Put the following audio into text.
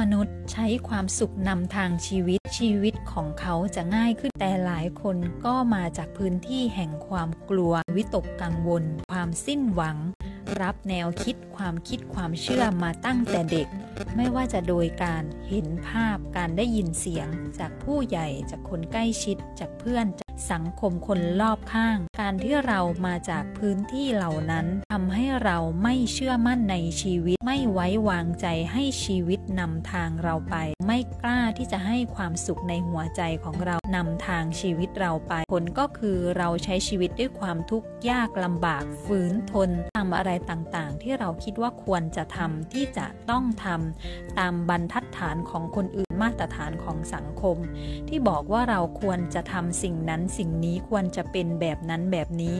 มนุษย์ใช้ความสุขนำทางชีวิตชีวิตของเขาจะง่ายขึ้นแต่หลายคนก็มาจากพื้นที่แห่งความกลัว วิตกกังวล ความสิ้นหวัง รับแนวคิดความคิดความเชื่อมาตั้งแต่เด็ก ไม่ว่าจะโดยการเห็นภาพการได้ยินเสียง จากผู้ใหญ่จากคนใกล้ชิดจากเพื่อนจ สังคมคนรอบข้าง การที่เรามาจากพื้นที่เหล่านั้นทำให้เราไม่เชื่อมั่นในชีวิต ไม่ไว้วางใจให้ชีวิตนำทางเราไป ไม่กล้าที่จะให้ความสุขในหัวใจของเรานำทางชีวิตเราไป ผลก็คือเราใช้ชีวิตด้วยความทุกข์ยากลำบากฝืนทนทำอะไรต่างๆ ที่เราคิดว่าควรจะทำที่จะต้องทำตามบรรทัดฐานของคนอื่น มาตรฐานของสังคม ที่บอกว่าเราควรจะทำสิ่งนั้นสิ่งนี้ควรจะเป็นแบบนั้นแบบนี้